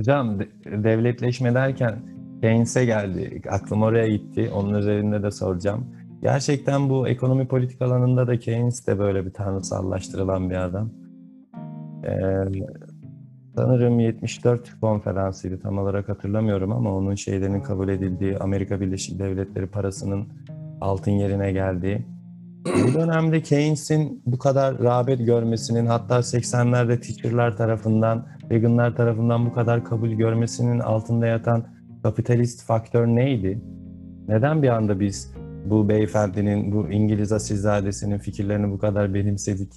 Hocam devletleşme derken Keynes'e geldi. Aklım oraya gitti. Onun üzerinde de soracağım. Gerçekten bu ekonomi politik alanında da Keynes de böyle bir tanrısallaştırılan bir adam. Ee, sanırım 74 konferansıydı tam olarak hatırlamıyorum ama onun şeylerinin kabul edildiği Amerika Birleşik Devletleri parasının altın yerine geldiği. Bu dönemde Keynes'in bu kadar rağbet görmesinin hatta 80'lerde Teacher'lar tarafından, Reagan'lar tarafından bu kadar kabul görmesinin altında yatan kapitalist faktör neydi? Neden bir anda biz bu beyefendinin, bu İngiliz asilzadesinin fikirlerini bu kadar benimsedik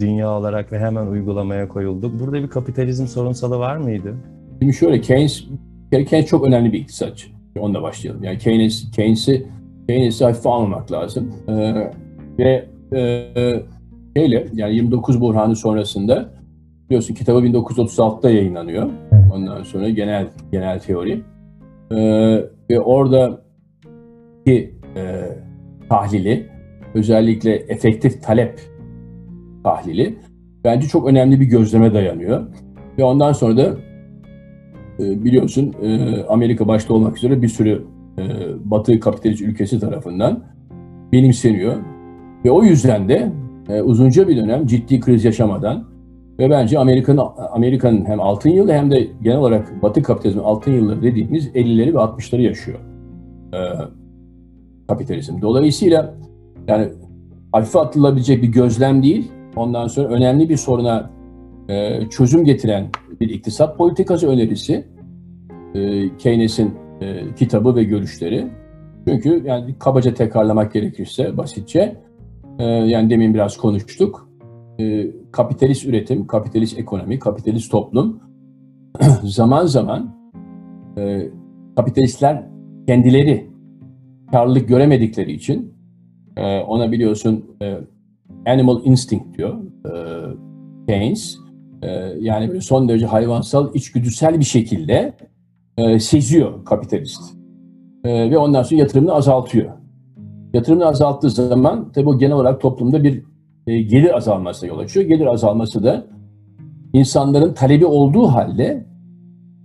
dünya olarak ve hemen uygulamaya koyulduk? Burada bir kapitalizm sorunsalı var mıydı? Şimdi şöyle Keynes, Keynes çok önemli bir iktisatçı. Onunla başlayalım. Yani Keynes, Keynes'i Keynes'i hafife almamak lazım. Ee, ve e, şeyle yani 29 Burhanı sonrasında biliyorsun kitabı 1936'da yayınlanıyor. Ondan sonra genel genel teori. Ee, ve oradaki e, tahlili özellikle efektif talep tahlili bence çok önemli bir gözleme dayanıyor. Ve ondan sonra da e, biliyorsun e, Amerika başta olmak üzere bir sürü e, Batı kapitalist ülkesi tarafından benimseniyor. Ve o yüzden de e, uzunca bir dönem ciddi kriz yaşamadan ve bence Amerika'nın Amerika'nın hem altın yılı hem de genel olarak Batı kapitalizmin altın yılları dediğimiz 50'leri ve 60'ları yaşıyor e, kapitalizm. Dolayısıyla yani hafife atılabilecek bir gözlem değil. Ondan sonra önemli bir soruna e, çözüm getiren bir iktisat politikası önerisi e, Keynes'in e, kitabı ve görüşleri. Çünkü yani kabaca tekrarlamak gerekirse basitçe e, yani demin biraz konuştuk. E, kapitalist üretim, kapitalist ekonomi, kapitalist toplum zaman zaman e, kapitalistler kendileri karlılık göremedikleri için e, ona biliyorsun e, animal instinct diyor e, Keynes. E, yani böyle son derece hayvansal, içgüdüsel bir şekilde e, seziyor kapitalist. E, ve ondan sonra yatırımını azaltıyor. Yatırımını azalttığı zaman tabi bu genel olarak toplumda bir e, gelir azalmasına yol açıyor. Gelir azalması da insanların talebi olduğu halde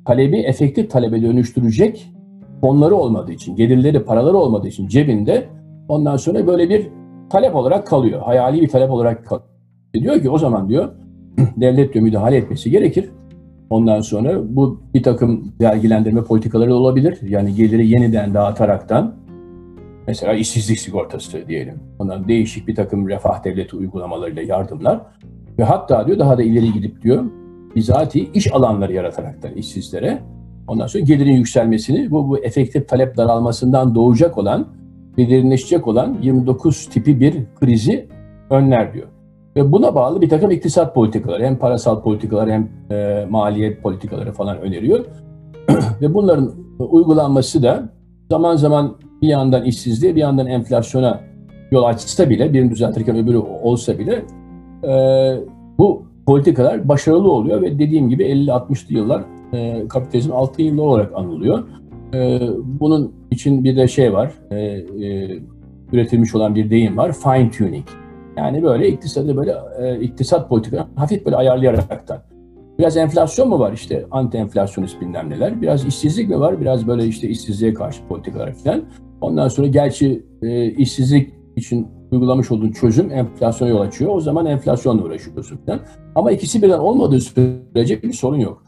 talebi efektif talebe dönüştürecek fonları olmadığı için, gelirleri, paraları olmadığı için cebinde ondan sonra böyle bir talep olarak kalıyor. Hayali bir talep olarak kalıyor. Diyor ki o zaman diyor devlet diyor müdahale etmesi gerekir. Ondan sonra bu bir takım vergilendirme politikaları olabilir. Yani geliri yeniden dağıtaraktan mesela işsizlik sigortası diyelim. Ondan değişik bir takım refah devleti uygulamalarıyla yardımlar. Ve hatta diyor daha da ileri gidip diyor bizatihi iş alanları yarataraktan işsizlere ondan sonra gelirin yükselmesini bu, bu efektif talep daralmasından doğacak olan ve derinleşecek olan 29 tipi bir krizi önler diyor. Ve buna bağlı bir takım iktisat politikaları, hem parasal politikalar hem e, maliyet politikaları falan öneriyor. Ve bunların uygulanması da zaman zaman bir yandan işsizliğe bir yandan enflasyona yol açsa bile, birini düzeltirken öbürü olsa bile e, bu politikalar başarılı oluyor ve dediğim gibi 50-60'lı yıllar e, kapitalizmin altın yılları olarak anılıyor. E, bunun için bir de şey var, e, e, üretilmiş olan bir deyim var, fine tuning yani böyle iktisadı böyle e, iktisat politika hafif böyle ayarlayaraktan. Biraz enflasyon mu var işte anti enflasyonist bilmem neler. Biraz işsizlik mi var? Biraz böyle işte işsizliğe karşı politikalar falan. Ondan sonra gerçi e, işsizlik için uygulamış olduğun çözüm enflasyona yol açıyor. O zaman enflasyonla uğraşıyorsun falan. Ama ikisi birden olmadığı sürece bir sorun yok.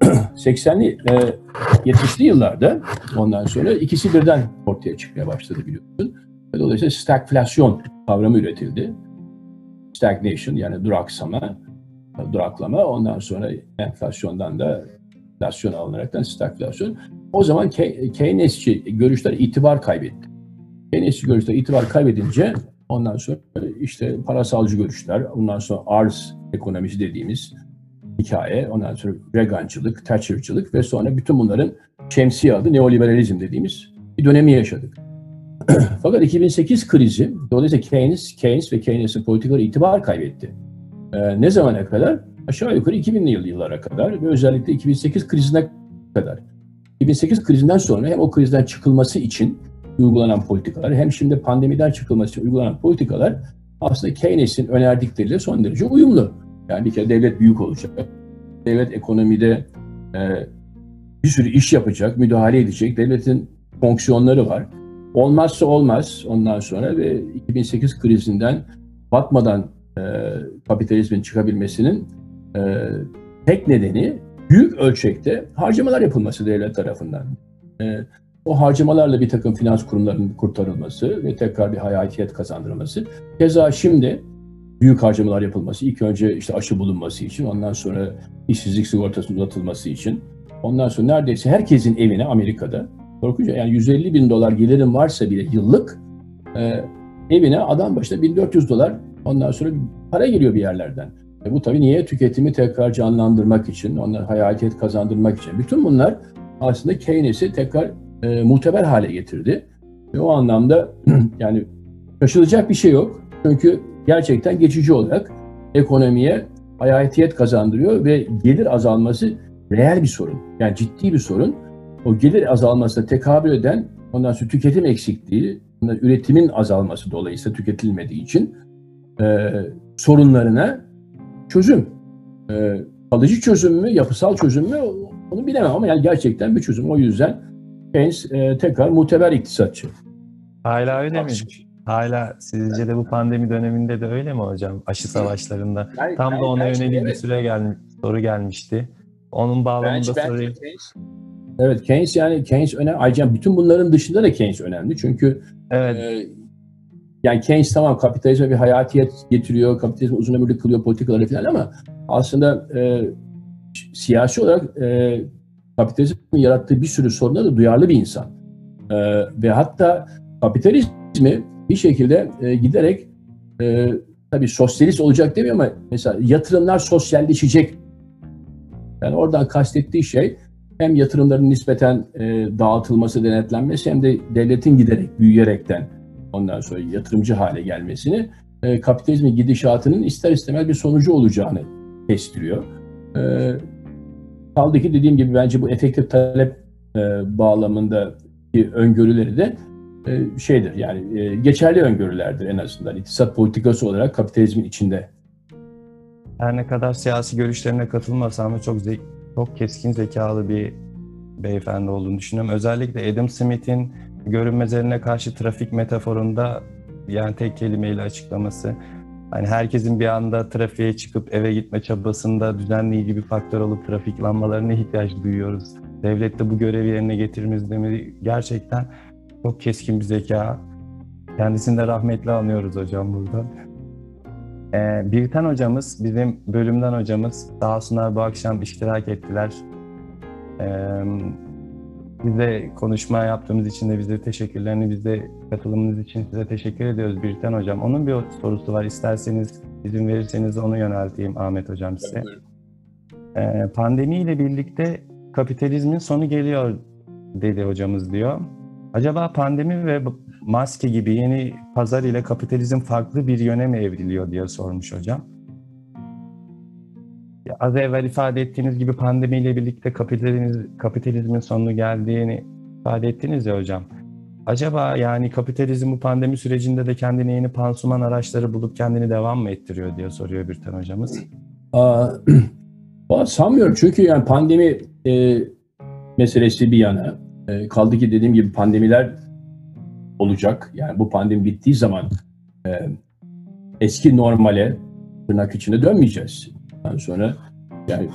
80'li, e, 70'li yıllarda ondan sonra ikisi birden ortaya çıkmaya başladı biliyorsun. Dolayısıyla stagflasyon kavramı üretildi. Stagnation yani duraksama, duraklama ondan sonra enflasyondan da enflasyon alınaraktan stagflasyon. O zaman Keynesçi görüşler itibar kaybetti. Keynesçi görüşler itibar kaybedince ondan sonra işte parasalcı görüşler, ondan sonra arz ekonomisi dediğimiz hikaye, ondan sonra Reagan'cılık, Thatcher'cılık ve sonra bütün bunların şemsiye adı neoliberalizm dediğimiz bir dönemi yaşadık. Fakat 2008 krizi dolayısıyla Keynes, Keynes ve Keynes'in politikaları itibar kaybetti. Ee, ne zamana kadar? Aşağı yukarı 2000'li yıllara kadar ve özellikle 2008 krizine kadar. 2008 krizinden sonra hem o krizden çıkılması için uygulanan politikalar hem şimdi pandemiden çıkılması için uygulanan politikalar aslında Keynes'in önerdikleriyle son derece uyumlu. Yani bir kere devlet büyük olacak. Devlet ekonomide e, bir sürü iş yapacak, müdahale edecek. Devletin fonksiyonları var. Olmazsa olmaz ondan sonra ve 2008 krizinden batmadan e, kapitalizmin çıkabilmesinin e, tek nedeni büyük ölçekte harcamalar yapılması devlet tarafından. E, o harcamalarla bir takım finans kurumlarının kurtarılması ve tekrar bir hayatiyet kazandırılması. Keza şimdi büyük harcamalar yapılması, ilk önce işte aşı bulunması için, ondan sonra işsizlik sigortasının uzatılması için, ondan sonra neredeyse herkesin evine Amerika'da korkunç yani 150 bin dolar gelirim varsa bile yıllık e, evine adam başına 1400 dolar ondan sonra para geliyor bir yerlerden. E bu tabii niye? Tüketimi tekrar canlandırmak için, onlara hayatiyet kazandırmak için. Bütün bunlar aslında Keynes'i tekrar e, muteber hale getirdi. Ve o anlamda yani şaşılacak bir şey yok. Çünkü gerçekten geçici olarak ekonomiye hayatiyet kazandırıyor ve gelir azalması reel bir sorun. Yani ciddi bir sorun. O gelir azalmasına tekabül eden ondan sonra tüketim eksikliği, üretimin azalması dolayısıyla tüketilmediği için e, sorunlarına çözüm. E, kalıcı çözüm mü, yapısal çözüm mü onu bilemem ama yani gerçekten bir çözüm. O yüzden Keynes e, tekrar muteber iktisatçı. Hala öyle mi? Hala sizce de bu pandemi döneminde de öyle mi hocam? Aşı savaşlarında. Yani, Tam yani, da ona yönelik bir süre gelmiş, soru gelmişti. Onun bağlamında bence sorayım. Keynes- Evet Keynes yani Keynes önemli. Ayrıca bütün bunların dışında da Keynes önemli. Çünkü Evet, e, yani Keynes tamam kapitalizme bir hayatiyet getiriyor, kapitalizmi uzun ömürlü kılıyor politikaları falan ama aslında e, siyasi olarak e, kapitalizmin yarattığı bir sürü soruna da duyarlı bir insan. E, ve hatta kapitalizmi bir şekilde e, giderek e, tabii sosyalist olacak demiyor ama mesela yatırımlar sosyalleşecek. Yani oradan kastettiği şey hem yatırımların nispeten e, dağıtılması, denetlenmesi hem de devletin giderek, büyüyerekten ondan sonra yatırımcı hale gelmesini e, kapitalizmin gidişatının ister istemez bir sonucu olacağını kestiriyor. E, kaldı ki dediğim gibi bence bu efektif talep e, bağlamındaki öngörüleri de e, şeydir yani e, geçerli öngörülerdir en azından iktisat politikası olarak kapitalizmin içinde. her ne kadar siyasi görüşlerine katılmasam da çok çok keskin zekalı bir beyefendi olduğunu düşünüyorum. Özellikle Adam Smith'in görünmezlerine karşı trafik metaforunda yani tek kelimeyle açıklaması. Hani herkesin bir anda trafiğe çıkıp eve gitme çabasında düzenleyici bir faktör olup trafik lambalarına ihtiyaç duyuyoruz. Devlet de bu görevi yerine getirmemiz demeli gerçekten çok keskin bir zeka. Kendisini de rahmetle anıyoruz hocam burada. Ee, Birten hocamız, bizim bölümden hocamız sağ olsunlar bu akşam iştirak ettiler. Ee, bize konuşma yaptığımız için de bize teşekkürlerini, bize katılımınız için size teşekkür ediyoruz Birten hocam. Onun bir sorusu var. İsterseniz izin verirseniz onu yönelteyim Ahmet hocam size. Ee, pandemiyle birlikte kapitalizmin sonu geliyor dedi hocamız diyor. Acaba pandemi ve maske gibi yeni pazar ile kapitalizm farklı bir yöne mi evriliyor diye sormuş hocam. Az evvel ifade ettiğiniz gibi pandemiyle birlikte kapitalizm, kapitalizmin sonu geldiğini ifade ettiniz ya hocam. Acaba yani kapitalizm bu pandemi sürecinde de kendine yeni pansuman araçları bulup kendini devam mı ettiriyor diye soruyor Birten hocamız. Aa, sanmıyorum çünkü yani pandemi e, meselesi bir yana e, kaldı ki dediğim gibi pandemiler olacak. Yani bu pandemi bittiği zaman e, eski normale tırnak içinde dönmeyeceğiz. Ondan sonra yani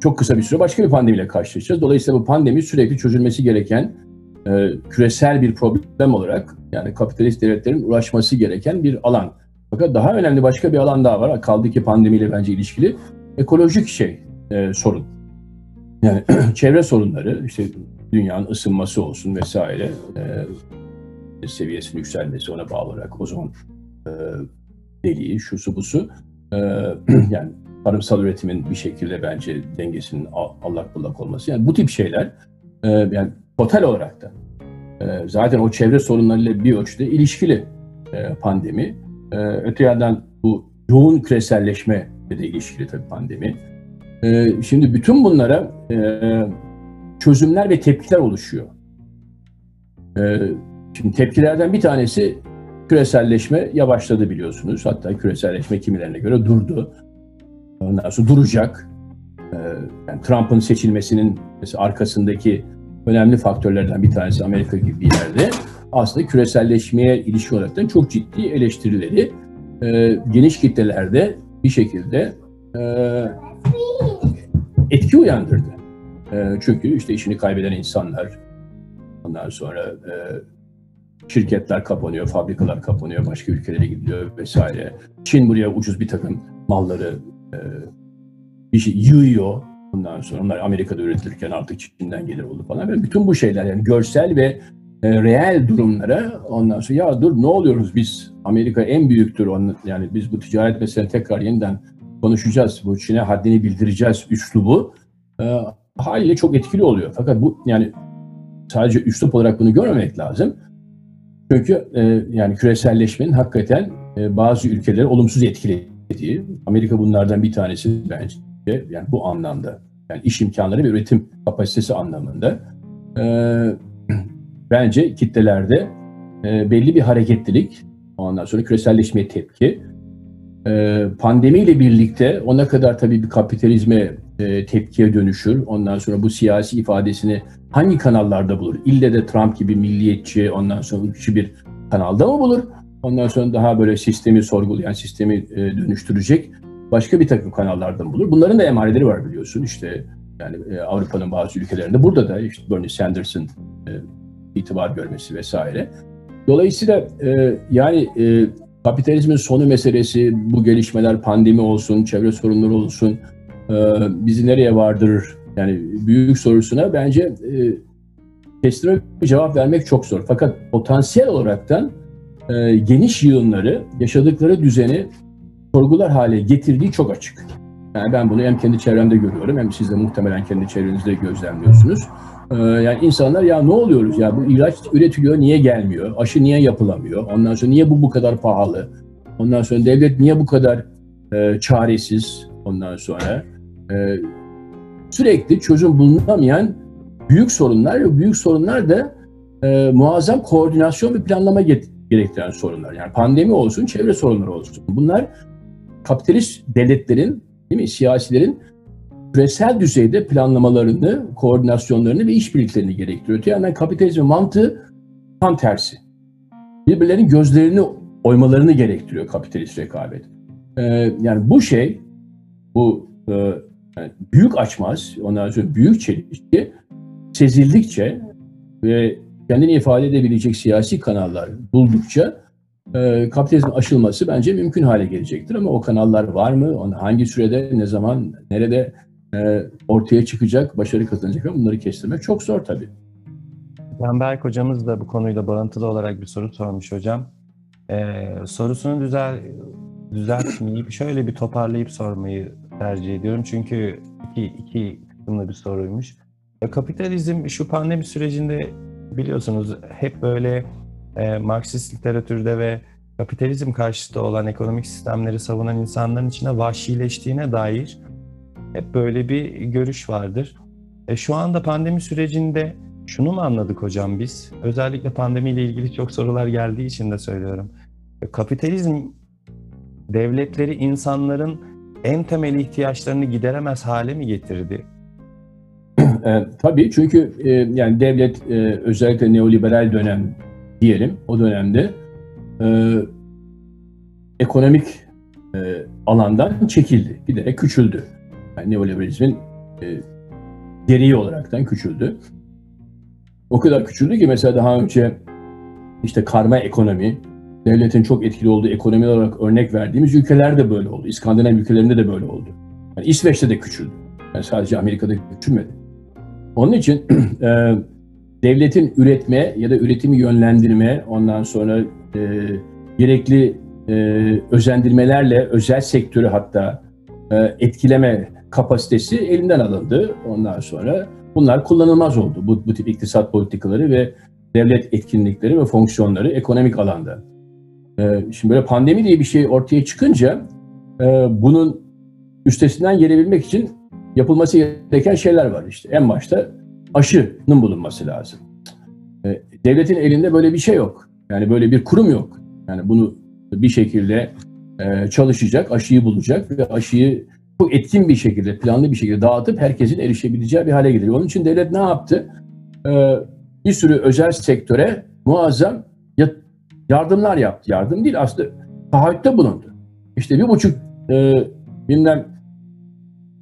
çok kısa bir süre başka bir pandemiyle karşılaşacağız. Dolayısıyla bu pandemi sürekli çözülmesi gereken e, küresel bir problem olarak yani kapitalist devletlerin uğraşması gereken bir alan. Fakat daha önemli başka bir alan daha var. Kaldı ki pandemiyle bence ilişkili. Ekolojik şey, e, sorun. Yani çevre sorunları, işte dünyanın ısınması olsun vesaire, e, seviyesinin yükselmesi ona bağlı olarak ozon e, deliği, şusu busu. E, yani tarımsal üretimin bir şekilde bence dengesinin al- allak bullak olması. Yani bu tip şeyler e, yani total olarak da e, zaten o çevre sorunlarıyla bir ölçüde ilişkili e, pandemi. E, öte yandan bu yoğun küreselleşme de ilişkili tabii pandemi. E, şimdi bütün bunlara e, çözümler ve tepkiler oluşuyor. E, şimdi tepkilerden bir tanesi küreselleşme yavaşladı biliyorsunuz. Hatta küreselleşme kimilerine göre durdu. Ondan sonra duracak. E, yani Trump'ın seçilmesinin arkasındaki önemli faktörlerden bir tanesi Amerika gibi bir yerde aslında küreselleşmeye ilişkin olarak çok ciddi eleştirileri e, geniş kitlelerde bir şekilde e, etki uyandırdı. E, çünkü işte işini kaybeden insanlar, ondan sonra şirketler kapanıyor, fabrikalar kapanıyor, başka ülkelere gidiyor vesaire. Çin buraya ucuz bir takım malları bir şey yığıyor. Ondan sonra onlar Amerika'da üretilirken artık Çin'den gelir oldu falan. Ve bütün bu şeyler yani görsel ve e, reel durumlara ondan sonra ya dur ne oluyoruz biz Amerika en büyüktür onun, yani biz bu ticaret meselesini tekrar yeniden konuşacağız. Bu Çin'e haddini bildireceğiz üslubu. E, haliyle çok etkili oluyor. Fakat bu yani sadece üslup olarak bunu görmemek lazım. Çünkü e, yani küreselleşmenin hakikaten e, bazı ülkeleri olumsuz etkilediği, Amerika bunlardan bir tanesi bence yani bu anlamda. Yani iş imkanları ve üretim kapasitesi anlamında. E, bence kitlelerde e, belli bir hareketlilik, ondan sonra küreselleşmeye tepki, e, pandemiyle birlikte ona kadar tabii bir kapitalizme e, tepkiye dönüşür. Ondan sonra bu siyasi ifadesini hangi kanallarda bulur? İlle de Trump gibi milliyetçi, ondan sonra ırkçı bir kanalda mı bulur? Ondan sonra daha böyle sistemi sorgulayan, sistemi e, dönüştürecek başka bir takım kanallarda mı bulur? Bunların da emareleri var biliyorsun. İşte yani e, Avrupa'nın bazı ülkelerinde burada da işte Bernie Sanders'ın e, itibar görmesi vesaire. Dolayısıyla e, yani e, kapitalizmin sonu meselesi, bu gelişmeler pandemi olsun, çevre sorunları olsun, e, bizi nereye vardırır? Yani büyük sorusuna bence e, kestirme bir cevap vermek çok zor. Fakat potansiyel olaraktan e, geniş yığınları, yaşadıkları düzeni sorgular hale getirdiği çok açık. Yani ben bunu hem kendi çevremde görüyorum hem siz de muhtemelen kendi çevrenizde gözlemliyorsunuz. Ee, yani insanlar ya ne oluyoruz ya bu ilaç üretiliyor niye gelmiyor? Aşı niye yapılamıyor? Ondan sonra niye bu bu kadar pahalı? Ondan sonra devlet niye bu kadar e, çaresiz? Ondan sonra e, sürekli çözüm bulunamayan büyük sorunlar ve büyük sorunlar da e, muazzam koordinasyon ve planlama gerektiren sorunlar. Yani pandemi olsun, çevre sorunları olsun. Bunlar kapitalist devletlerin, değil mi, siyasilerin küresel düzeyde planlamalarını, koordinasyonlarını ve işbirliklerini gerektiriyor. Öte yandan kapitalizmin mantığı tam tersi. Birbirlerinin gözlerini oymalarını gerektiriyor kapitalist rekabet. Ee, yani bu şey, bu e, yani büyük açmaz, ondan sonra büyük çelişki sezildikçe ve kendini ifade edebilecek siyasi kanallar buldukça e, kapitalizmin aşılması bence mümkün hale gelecektir. Ama o kanallar var mı? Onu hangi sürede, ne zaman, nerede e, ortaya çıkacak, başarı kazanacak ama bunları kestirmek çok zor tabii. Canberk hocamız da bu konuyla bağlantılı olarak bir soru sormuş hocam. Ee, sorusunu düzel düzeltmeyip şöyle bir toparlayıp sormayı tercih ediyorum. Çünkü iki, iki kısımlı bir soruymuş. Kapitalizm şu pandemi sürecinde biliyorsunuz hep böyle e, Marksist literatürde ve kapitalizm karşıtı olan ekonomik sistemleri savunan insanların içine vahşileştiğine dair hep böyle bir görüş vardır. E, şu anda pandemi sürecinde şunu mu anladık hocam biz? Özellikle pandemiyle ilgili çok sorular geldiği için de söylüyorum. E, kapitalizm devletleri insanların en temel ihtiyaçlarını gideremez hale mi getirdi? E, tabii çünkü e, yani devlet e, özellikle neoliberal dönem diyelim o dönemde e, ekonomik e, alandan çekildi, giderek küçüldü. Yani neoliberalizmin e, gereği olaraktan küçüldü. O kadar küçüldü ki mesela daha önce işte karma ekonomi, devletin çok etkili olduğu ekonomi olarak örnek verdiğimiz ülkeler de böyle oldu. İskandinav ülkelerinde de böyle oldu. Yani İsveç'te de küçüldü. Yani sadece Amerika'da küçülmedi. Onun için e, devletin üretme ya da üretimi yönlendirme, ondan sonra e, gerekli e, özendirmelerle özel sektörü hatta e, etkileme kapasitesi elinden alındı. Ondan sonra bunlar kullanılmaz oldu. Bu, bu tip iktisat politikaları ve devlet etkinlikleri ve fonksiyonları ekonomik alanda. Ee, şimdi böyle pandemi diye bir şey ortaya çıkınca e, bunun üstesinden gelebilmek için yapılması gereken şeyler var işte. En başta aşının bulunması lazım. E, devletin elinde böyle bir şey yok. Yani böyle bir kurum yok. Yani bunu bir şekilde e, çalışacak, aşıyı bulacak ve aşıyı çok etkin bir şekilde, planlı bir şekilde dağıtıp herkesin erişebileceği bir hale getiriyor. Onun için devlet ne yaptı? Ee, bir sürü özel sektöre muazzam yardımlar yaptı. Yardım değil aslında taahhütte bulundu. İşte bir buçuk e, bilmem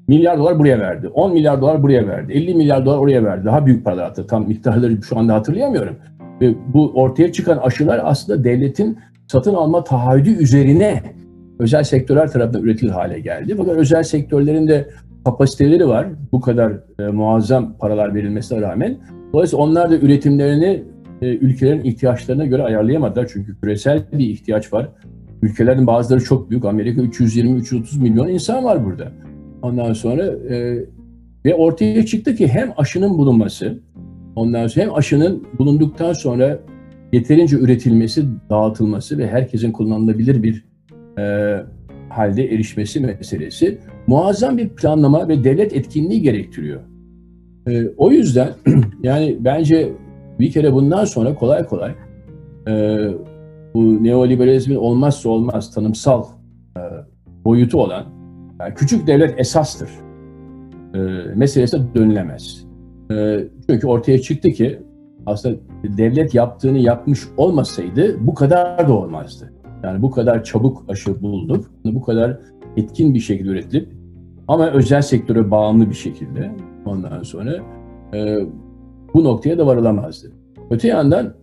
milyar dolar buraya verdi. 10 milyar dolar buraya verdi. 50 milyar dolar oraya verdi. Daha büyük paralar attı. Tam miktarları şu anda hatırlayamıyorum. Ve bu ortaya çıkan aşılar aslında devletin satın alma taahhüdü üzerine özel sektörler tarafından üretilir hale geldi. Fakat özel sektörlerin de kapasiteleri var. Bu kadar e, muazzam paralar verilmesine rağmen. Dolayısıyla onlar da üretimlerini e, ülkelerin ihtiyaçlarına göre ayarlayamadılar. Çünkü küresel bir ihtiyaç var. Ülkelerin bazıları çok büyük. Amerika 320-330 milyon insan var burada. Ondan sonra e, ve ortaya çıktı ki hem aşının bulunması, ondan sonra hem aşının bulunduktan sonra yeterince üretilmesi, dağıtılması ve herkesin kullanılabilir bir e, halde erişmesi meselesi muazzam bir planlama ve devlet etkinliği gerektiriyor. E, o yüzden yani bence bir kere bundan sonra kolay kolay e, bu neoliberalizmin olmazsa olmaz tanımsal e, boyutu olan yani küçük devlet esastır e, meselesine dönülemez. E, çünkü ortaya çıktı ki aslında devlet yaptığını yapmış olmasaydı bu kadar da olmazdı. Yani bu kadar çabuk aşı bulduk, bu kadar etkin bir şekilde üretilip ama özel sektöre bağımlı bir şekilde ondan sonra e, bu noktaya da varılamazdı. Öte yandan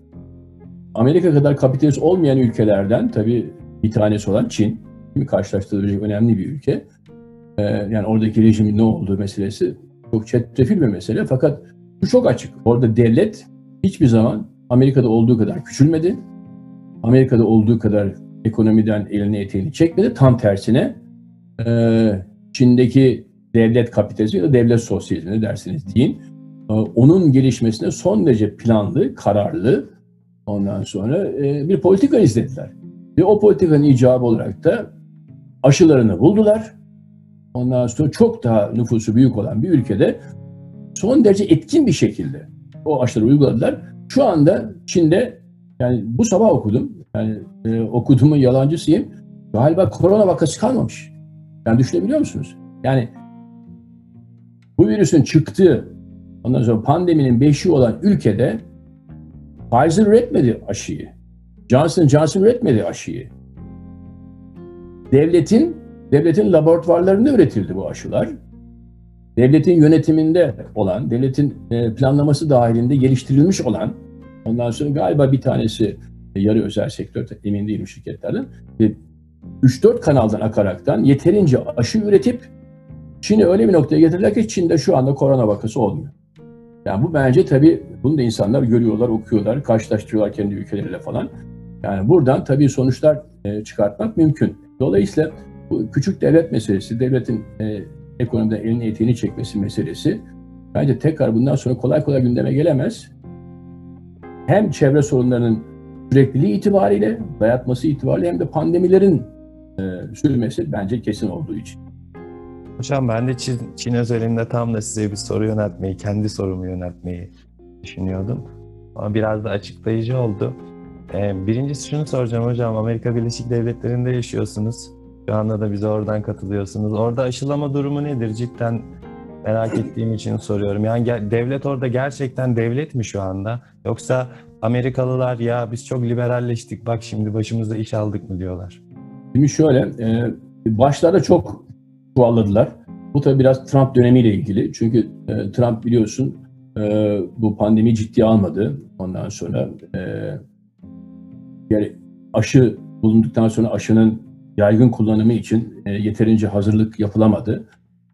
Amerika kadar kapitalist olmayan ülkelerden tabii bir tanesi olan Çin, karşılaştırılacak önemli bir ülke. Ee, yani oradaki rejimin ne olduğu meselesi çok çetrefil bir mesele. Fakat bu çok açık. Orada devlet hiçbir zaman Amerika'da olduğu kadar küçülmedi. Amerika'da olduğu kadar ekonomiden elini eteğini çekmedi. Tam tersine e, Çin'deki devlet kapitalizmi ya da devlet sosyalizmi dersiniz deyin. E, onun gelişmesine son derece planlı, kararlı ondan sonra e, bir politika izlediler. Ve o politikanın icabı olarak da aşılarını buldular. Ondan sonra çok daha nüfusu büyük olan bir ülkede son derece etkin bir şekilde o aşıları uyguladılar. Şu anda Çin'de yani bu sabah okudum. Yani e, okuduğumun yalancısıyım. Galiba korona vakası kalmamış. Yani düşünebiliyor musunuz? Yani bu virüsün çıktığı ondan sonra pandeminin beşi olan ülkede Pfizer üretmedi aşıyı. Johnson Johnson üretmedi aşıyı. Devletin devletin laboratuvarlarında üretildi bu aşılar. Devletin yönetiminde olan, devletin e, planlaması dahilinde geliştirilmiş olan, ondan sonra galiba bir tanesi e, yarı özel sektör, emin değilim şirketlerden, 3-4 kanaldan akaraktan yeterince aşı üretip Çin'i öyle bir noktaya getirdiler ki Çin'de şu anda korona vakası olmuyor. Yani bu bence tabii bunu da insanlar görüyorlar, okuyorlar, karşılaştırıyorlar kendi ülkeleriyle falan. Yani buradan tabii sonuçlar e, çıkartmak mümkün. Dolayısıyla bu küçük devlet meselesi, devletin e, ekonomiden elini eteğini çekmesi meselesi bence tekrar bundan sonra kolay kolay gündeme gelemez. Hem çevre sorunlarının sürekliliği itibariyle, dayatması itibariyle hem de pandemilerin e, sürmesi bence kesin olduğu için. Hocam ben de Çin, Çin özelinde tam da size bir soru yöneltmeyi, kendi sorumu yöneltmeyi düşünüyordum. Ama biraz da açıklayıcı oldu. Ee, birincisi şunu soracağım hocam. Amerika Birleşik Devletleri'nde yaşıyorsunuz. Şu anda da bize oradan katılıyorsunuz. Orada aşılama durumu nedir? Cidden merak ettiğim için soruyorum. Yani devlet orada gerçekten devlet mi şu anda? Yoksa Amerikalılar ya biz çok liberalleştik bak şimdi başımıza iş aldık mı diyorlar? Şimdi şöyle, e, başlarda çok çuvalladılar. Bu tabii biraz Trump dönemiyle ilgili. Çünkü e, Trump biliyorsun e, bu pandemi ciddiye almadı. Ondan sonra yani aşı bulunduktan sonra aşının yaygın kullanımı için e, yeterince hazırlık yapılamadı.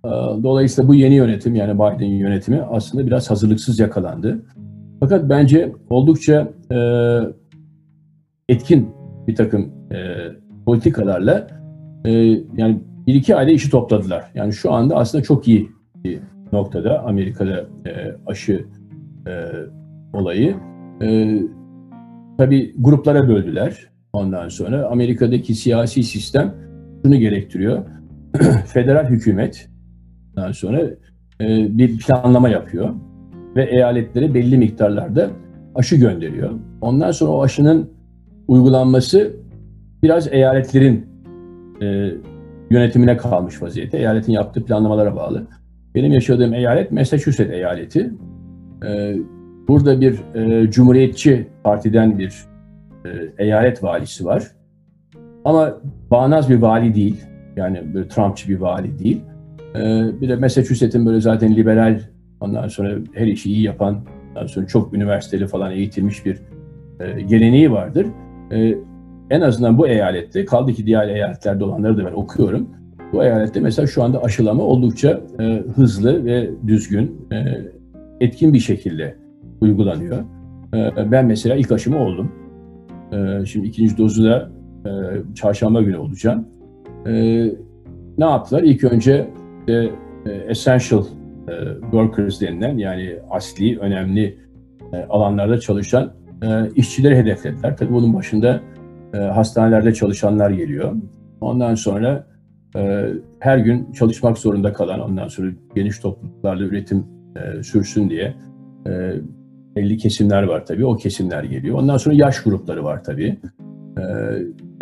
E, dolayısıyla bu yeni yönetim yani Biden yönetimi aslında biraz hazırlıksız yakalandı. Fakat bence oldukça e, etkin bir takım politikalarla yani bir iki ayda işi topladılar. Yani şu anda aslında çok iyi bir noktada Amerika'da aşı olayı. Tabii gruplara böldüler. Ondan sonra Amerika'daki siyasi sistem şunu gerektiriyor. Federal hükümet ondan sonra e, bir planlama yapıyor ve eyaletlere belli miktarlarda aşı gönderiyor. Ondan sonra o aşının uygulanması biraz eyaletlerin e, yönetimine kalmış vaziyette. Eyaletin yaptığı planlamalara bağlı. Benim yaşadığım eyalet Massachusetts eyaleti. E, burada bir e, Cumhuriyetçi Parti'den bir eyalet valisi var. Ama bağnaz bir vali değil. Yani böyle Trumpçı bir vali değil. E, bir de Massachusetts'in böyle zaten liberal, ondan sonra her işi iyi yapan, ondan sonra çok üniversiteli falan eğitilmiş bir e, geleneği vardır. E, en azından bu eyalette, kaldı ki diğer eyaletlerde olanları da ben okuyorum. Bu eyalette mesela şu anda aşılama oldukça e, hızlı ve düzgün, e, etkin bir şekilde uygulanıyor. E, ben mesela ilk aşımı oldum. E, şimdi ikinci dozu da e, çarşamba günü olacağım. E, ne yaptılar? İlk önce e, e, essential e, workers denilen yani asli, önemli e, alanlarda çalışan e, işçileri hedeflediler. Tabii bunun başında e, hastanelerde çalışanlar geliyor. Ondan sonra e, her gün çalışmak zorunda kalan, ondan sonra geniş topluluklarla üretim e, sürsün diye e, belli kesimler var tabii. O kesimler geliyor. Ondan sonra yaş grupları var tabii.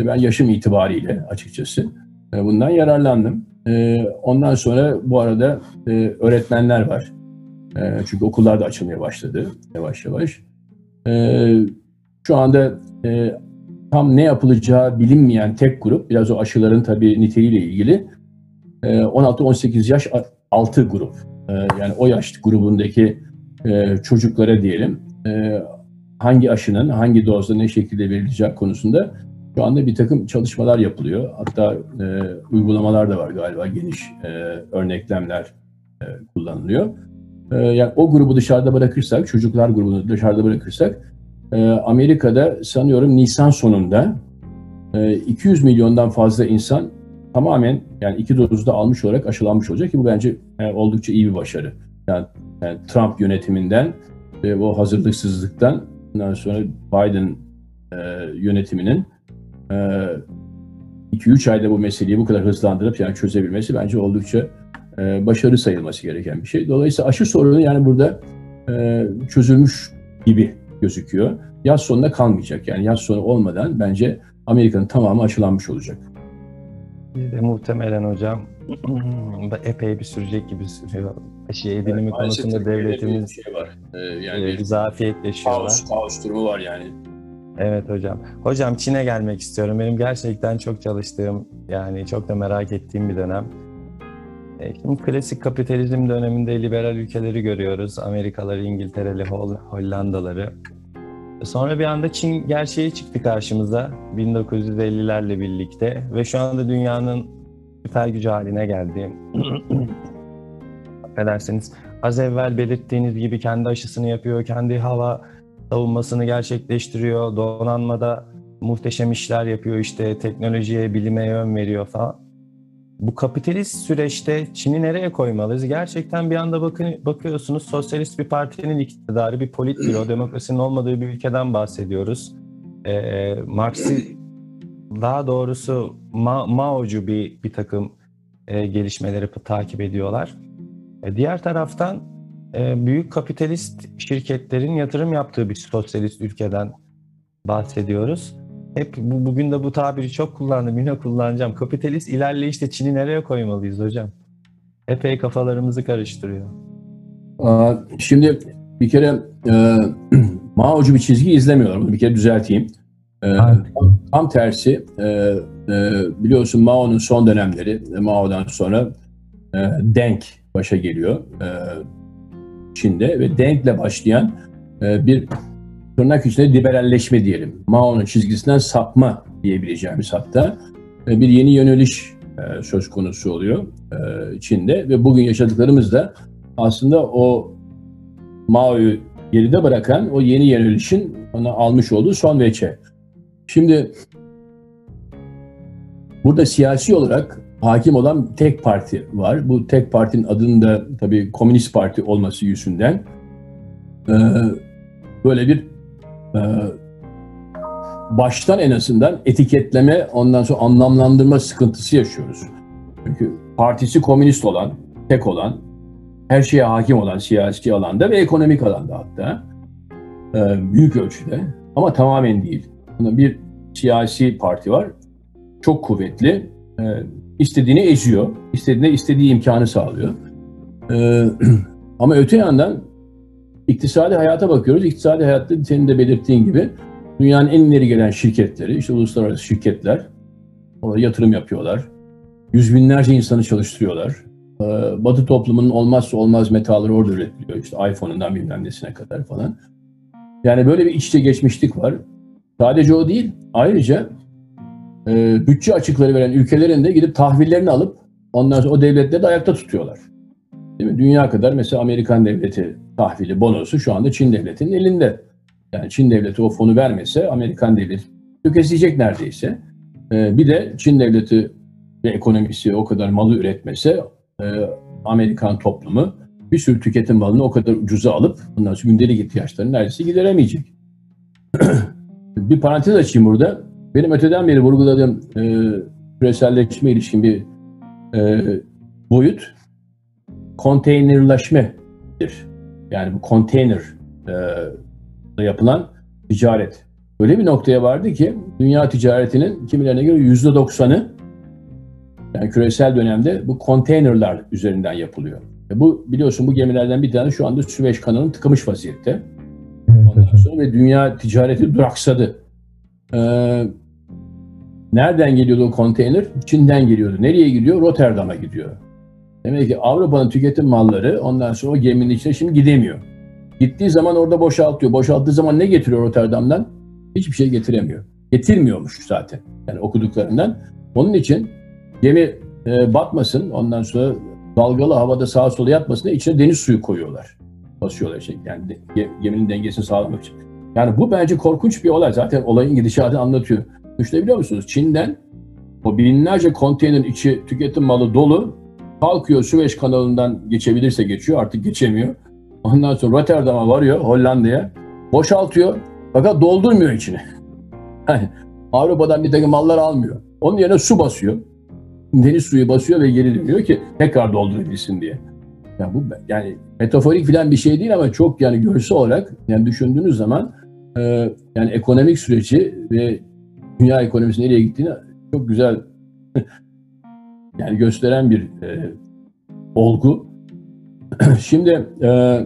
E, ben yaşım itibariyle açıkçası e, bundan yararlandım. E, ondan sonra bu arada e, öğretmenler var. E, çünkü okullar da açılmaya başladı yavaş yavaş. Şu anda e, tam ne yapılacağı bilinmeyen tek grup, biraz o aşıların tabii niteliğiyle ilgili, 16-18 e, yaş altı grup. Yani o yaş grubundaki e, çocuklara diyelim hangi aşının hangi dozda ne şekilde verileceği konusunda şu anda bir takım çalışmalar yapılıyor. Hatta uygulamalar da var galiba geniş örneklemler kullanılıyor. Yani o grubu dışarıda bırakırsak, çocuklar grubunu dışarıda bırakırsak e, Amerika'da sanıyorum Nisan sonunda e, 200 milyondan fazla insan tamamen yani iki dozda almış olarak aşılanmış olacak ki bu bence oldukça iyi bir başarı. Yani, yani Trump yönetiminden ve o hazırlıksızlıktan ondan sonra Biden e, yönetiminin 2-3 e, ayda bu meseleyi bu kadar hızlandırıp yani çözebilmesi bence oldukça e, başarı sayılması gereken bir şey. Dolayısıyla aşı sorunu yani burada e, çözülmüş gibi gözüküyor. Yaz sonunda kalmayacak. Yani yaz sonu olmadan bence Amerika'nın tamamı aşılanmış olacak. de muhtemelen hocam epey bir sürecek gibi sürüyor. Aşı edinimi evet, konusunda devletimiz şey var. Ee, yani bir zafiyetleşiyorlar. Kaos, kaos durumu var yani. Evet hocam. Hocam Çin'e gelmek istiyorum. Benim gerçekten çok çalıştığım, yani çok da merak ettiğim bir dönem. E, şimdi klasik kapitalizm döneminde liberal ülkeleri görüyoruz. Amerikaları, İngiltere'li, Hollandaları. Sonra bir anda Çin gerçeği çıktı karşımıza 1950'lerle birlikte ve şu anda dünyanın süper gücü haline geldi. Affedersiniz. Az evvel belirttiğiniz gibi kendi aşısını yapıyor, kendi hava savunmasını gerçekleştiriyor, donanmada muhteşem işler yapıyor, işte teknolojiye, bilime yön veriyor falan bu kapitalist süreçte Çin'i nereye koymalıyız? Gerçekten bir anda bakın bakıyorsunuz sosyalist bir partinin iktidarı, bir politbüro, demokrasinin olmadığı bir ülkeden bahsediyoruz. Ee, Marxi daha doğrusu Ma Mao'cu bir bir takım e, gelişmeleri takip ediyorlar. E, diğer taraftan e, büyük kapitalist şirketlerin yatırım yaptığı bir sosyalist ülkeden bahsediyoruz hep bu, bugün de bu tabiri çok kullandım. Yine kullanacağım. Kapitalist ilerleyişte Çin'i nereye koymalıyız hocam? Epey kafalarımızı karıştırıyor. Şimdi bir kere e, Mao'cu bir çizgi izlemiyorum. Bir kere düzelteyim. E, tam, tersi e, e, biliyorsun Mao'nun son dönemleri Mao'dan sonra e, Deng başa geliyor e, Çin'de ve Deng'le başlayan e, bir tırnak içinde liberalleşme diyelim. Mao'nun çizgisinden sapma diyebileceğimiz hatta e, bir yeni yöneliş e, söz konusu oluyor e, Çin'de ve bugün yaşadıklarımız da aslında o Mao'yu geride bırakan o yeni yönelişin ona almış olduğu son veçe. Şimdi burada siyasi olarak hakim olan tek parti var. Bu tek partinin adının da tabii Komünist Parti olması yüzünden böyle bir ee, baştan en azından etiketleme, ondan sonra anlamlandırma sıkıntısı yaşıyoruz. Çünkü partisi komünist olan, tek olan, her şeye hakim olan siyasi alanda ve ekonomik alanda hatta e, büyük ölçüde ama tamamen değil. Bir siyasi parti var, çok kuvvetli, e, istediğini eziyor. İstediğine istediği imkanı sağlıyor. Ee, ama öte yandan iktisadi hayata bakıyoruz. İktisadi hayatta senin de belirttiğin gibi dünyanın en ileri gelen şirketleri, işte uluslararası şirketler orada yatırım yapıyorlar. Yüz binlerce insanı çalıştırıyorlar. Ee, Batı toplumunun olmazsa olmaz metalleri orada üretiliyor. İşte iPhone'undan bilmem nesine kadar falan. Yani böyle bir içte geçmişlik var. Sadece o değil. Ayrıca e, bütçe açıkları veren ülkelerin de gidip tahvillerini alıp ondan sonra o devletleri de ayakta tutuyorlar. Değil mi? Dünya kadar mesela Amerikan devleti tahvili, bonosu şu anda Çin devletinin elinde. Yani Çin devleti o fonu vermese Amerikan devleti tüketecek neredeyse. E, bir de Çin devleti ve ekonomisi o kadar malı üretmese e, Amerikan toplumu bir sürü tüketim malını o kadar ucuza alıp bundan sonra gündelik ihtiyaçlarını neredeyse gideremeyecek. bir parantez açayım burada. Benim öteden beri vurguladığım e, küreselleşme ilişkin bir e, boyut konteynerleşmedir. Yani bu konteyner e, yapılan ticaret. Öyle bir noktaya vardı ki dünya ticaretinin kimilerine göre yüzde doksanı yani küresel dönemde bu konteynerler üzerinden yapılıyor. E bu biliyorsun bu gemilerden bir tane şu anda Süveyş kanalının tıkamış vaziyette. Ondan sonra ve dünya ticareti duraksadı. Ee, nereden geliyordu o konteyner? Çin'den geliyordu. Nereye gidiyor? Rotterdam'a gidiyor. Demek ki Avrupa'nın tüketim malları ondan sonra o geminin içine şimdi gidemiyor. Gittiği zaman orada boşaltıyor. Boşalttığı zaman ne getiriyor Rotterdam'dan? Hiçbir şey getiremiyor. Getirmiyormuş zaten. Yani okuduklarından. Onun için gemi e, batmasın, ondan sonra dalgalı havada sağa sola yatmasın diye içine deniz suyu koyuyorlar. Basıyorlar şey. Yani de, geminin dengesini sağlamak için. Yani bu bence korkunç bir olay. Zaten olayın gidişatını anlatıyor. Düşünebiliyor musunuz? Çin'den o binlerce konteynerin içi tüketim malı dolu. Kalkıyor Süveyş kanalından geçebilirse geçiyor. Artık geçemiyor. Ondan sonra Rotterdam'a varıyor Hollanda'ya. Boşaltıyor. Fakat doldurmuyor içine. Yani Avrupa'dan bir takım mallar almıyor. Onun yerine su basıyor. Deniz suyu basıyor ve geri dönüyor ki tekrar doldurabilsin diye. Yani bu yani metaforik falan bir şey değil ama çok yani görsel olarak yani düşündüğünüz zaman e, yani ekonomik süreci ve dünya ekonomisinin nereye gittiğini çok güzel yani gösteren bir e, olgu. Şimdi e,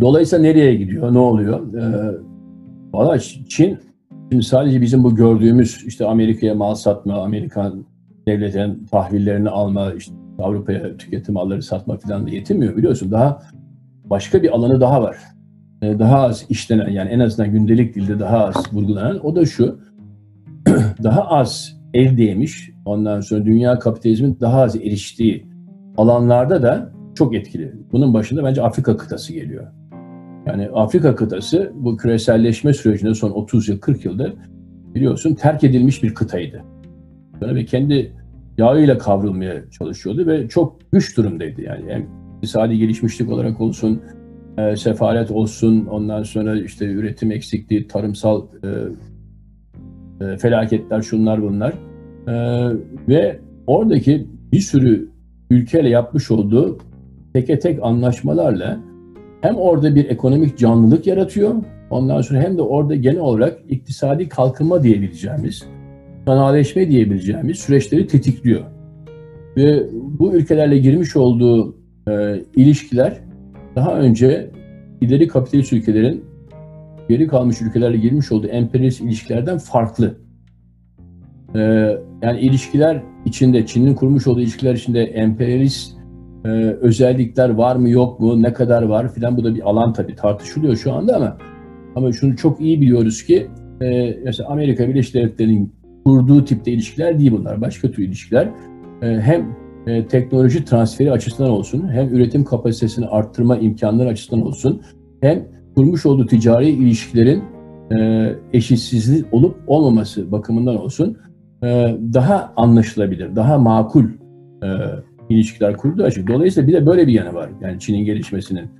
dolayısıyla nereye gidiyor, ne oluyor? E, Valla Çin şimdi sadece bizim bu gördüğümüz işte Amerika'ya mal satma, Amerikan devletinin tahvillerini alma, işte Avrupa'ya tüketim malları satma falan da yetinmiyor biliyorsun. Daha başka bir alanı daha var. E, daha az işlenen yani en azından gündelik dilde daha az vurgulanan o da şu. daha az el değmiş ondan sonra dünya kapitalizmin daha az eriştiği alanlarda da çok etkili. Bunun başında bence Afrika kıtası geliyor. Yani Afrika kıtası bu küreselleşme sürecinde son 30 yıl 40 yılda biliyorsun terk edilmiş bir kıtaydı. Ve kendi yağıyla kavrulmaya çalışıyordu ve çok güç durumdaydı yani. Hem iktisadi gelişmişlik olarak olsun, e, sefalet olsun, ondan sonra işte üretim eksikliği, tarımsal e, e, felaketler, şunlar bunlar. E, ve oradaki bir sürü ülkeyle yapmış olduğu teke tek anlaşmalarla hem orada bir ekonomik canlılık yaratıyor, ondan sonra hem de orada genel olarak iktisadi kalkınma diyebileceğimiz sanayileşme diyebileceğimiz süreçleri tetikliyor. Ve bu ülkelerle girmiş olduğu e, ilişkiler daha önce ileri kapitalist ülkelerin geri kalmış ülkelerle girmiş olduğu emperyalist ilişkilerden farklı. E, yani ilişkiler içinde, Çin'in kurmuş olduğu ilişkiler içinde emperyalist e, özellikler var mı yok mu, ne kadar var filan bu da bir alan tabii tartışılıyor şu anda ama ama şunu çok iyi biliyoruz ki e, mesela Amerika Birleşik Devletleri'nin kurduğu tipte ilişkiler değil bunlar. Başka tür ilişkiler. E, hem e, teknoloji transferi açısından olsun, hem üretim kapasitesini arttırma imkanları açısından olsun, hem kurmuş olduğu ticari ilişkilerin e, eşitsizlik olup olmaması bakımından olsun daha anlaşılabilir, daha makul ilişkiler kurduğu açık. Dolayısıyla bir de böyle bir yanı var. Yani Çin'in gelişmesinin.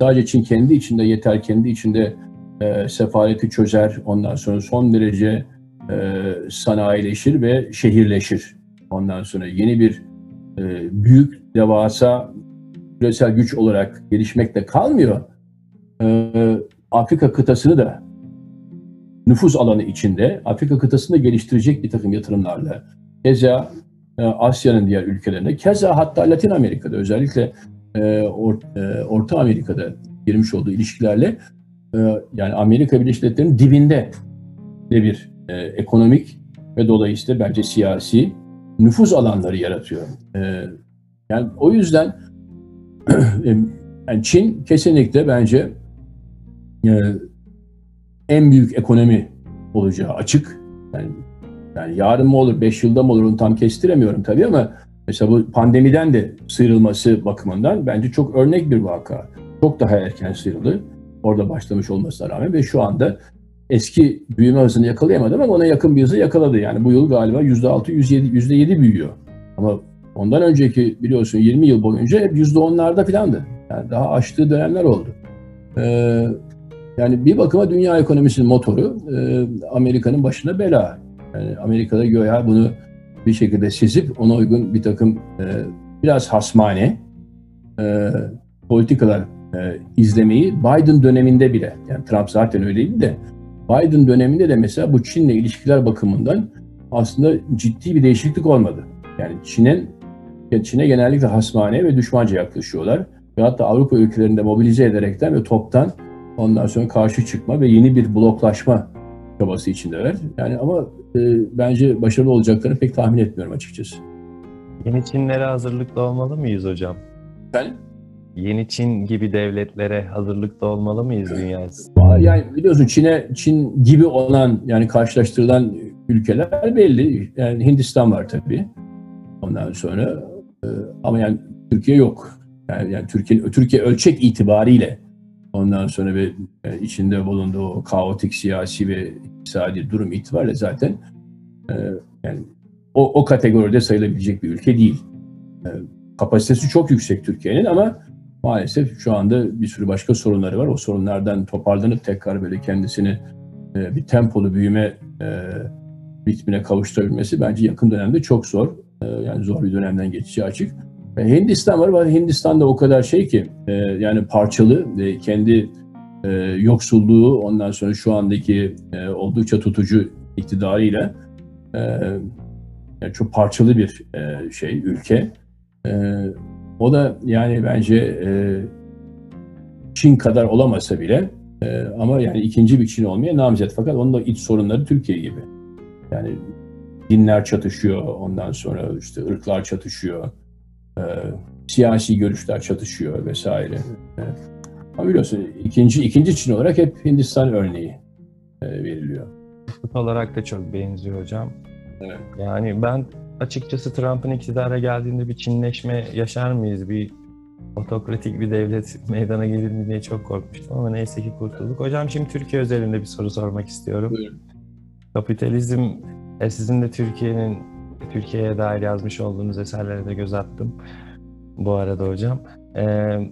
Sadece Çin kendi içinde yeter, kendi içinde e, sefaleti çözer, ondan sonra son derece e, sanayileşir ve şehirleşir. Ondan sonra yeni bir e, büyük, devasa küresel güç olarak gelişmekte kalmıyor. E, Afrika kıtasını da nüfus alanı içinde Afrika kıtasını da geliştirecek bir takım yatırımlarla. Keza e, Asya'nın diğer ülkelerinde, keza hatta Latin Amerika'da özellikle e, or, e, Orta Amerika'da girmiş olduğu ilişkilerle e, yani Amerika Birleşik Devletleri'nin dibinde de bir e, ekonomik ve dolayısıyla bence siyasi nüfuz alanları yaratıyor. E, yani o yüzden e, yani Çin kesinlikle bence e, en büyük ekonomi olacağı açık. Yani, yani yarın mı olur, beş yılda mı olur onu tam kestiremiyorum tabii ama mesela bu pandemiden de sıyrılması bakımından bence çok örnek bir vaka. Çok daha erken sıyrıldı. Orada başlamış olmasına rağmen ve şu anda eski büyüme hızını yakalayamadı ama ona yakın bir hızı yakaladı. Yani bu yıl galiba %6, %7, %7 büyüyor. Ama ondan önceki biliyorsun 20 yıl boyunca hep %10'larda filandı. Yani daha aştığı dönemler oldu. Ee, yani bir bakıma dünya ekonomisinin motoru e, Amerika'nın başına bela. Yani Amerika'da göya bunu bir şekilde sezip ona uygun bir takım e, biraz hasmane e, politikalar e, izlemeyi Biden döneminde bile, yani Trump zaten öyleydi de Biden döneminde de mesela bu Çin'le ilişkiler bakımından aslında ciddi bir değişiklik olmadı. Yani Çin'in Çin'e genellikle hasmane ve düşmanca yaklaşıyorlar. Ve hatta Avrupa ülkelerinde mobilize ederekten ve toptan ondan sonra karşı çıkma ve yeni bir bloklaşma çabası içindeler. Yani ama e, bence başarılı olacaklarını pek tahmin etmiyorum açıkçası. Yeni Çinlere hazırlıklı olmalı mıyız hocam? Efendim? Yeni Çin gibi devletlere hazırlıklı olmalı mıyız dünya? Yani biliyorsun Çin'e Çin gibi olan yani karşılaştırılan ülkeler belli. Yani Hindistan var tabii. Ondan sonra e, ama yani Türkiye yok. Yani, yani Türkiye Türkiye ölçek itibariyle ondan sonra ve yani içinde bulunduğu o kaotik siyasi ve iktisadi durum itibariyle zaten e, yani o, o kategoride sayılabilecek bir ülke değil. E, kapasitesi çok yüksek Türkiye'nin ama maalesef şu anda bir sürü başka sorunları var. O sorunlardan toparlanıp tekrar böyle kendisini e, bir tempolu büyüme e, ritmine kavuşturabilmesi bence yakın dönemde çok zor. E, yani zor bir dönemden geçeceği açık. E, Hindistan var. Hindistan da o kadar şey ki e, yani parçalı ve kendi e, yoksulluğu ondan sonra şu andaki e, oldukça tutucu iktidarıyla e, yani çok parçalı bir e, şey ülke. E, o da yani bence e, Çin kadar olamasa bile e, ama yani ikinci bir Çin olmaya namzet. Fakat onun da iç sorunları Türkiye gibi. Yani dinler çatışıyor, ondan sonra işte ırklar çatışıyor, e, siyasi görüşler çatışıyor vesaire. E, ama biliyorsun ikinci ikinci Çin olarak hep Hindistan örneği e, veriliyor. Olarak da çok benziyor hocam. Evet. Yani ben açıkçası Trump'ın iktidara geldiğinde bir Çinleşme yaşar mıyız? Bir otokratik bir devlet meydana gelir mi diye çok korkmuştum ama neyse ki kurtulduk. Hocam şimdi Türkiye özelinde bir soru sormak istiyorum. Buyurun. Kapitalizm, e, sizin de Türkiye'nin Türkiye'ye dair yazmış olduğunuz eserlere de göz attım bu arada hocam. Ee,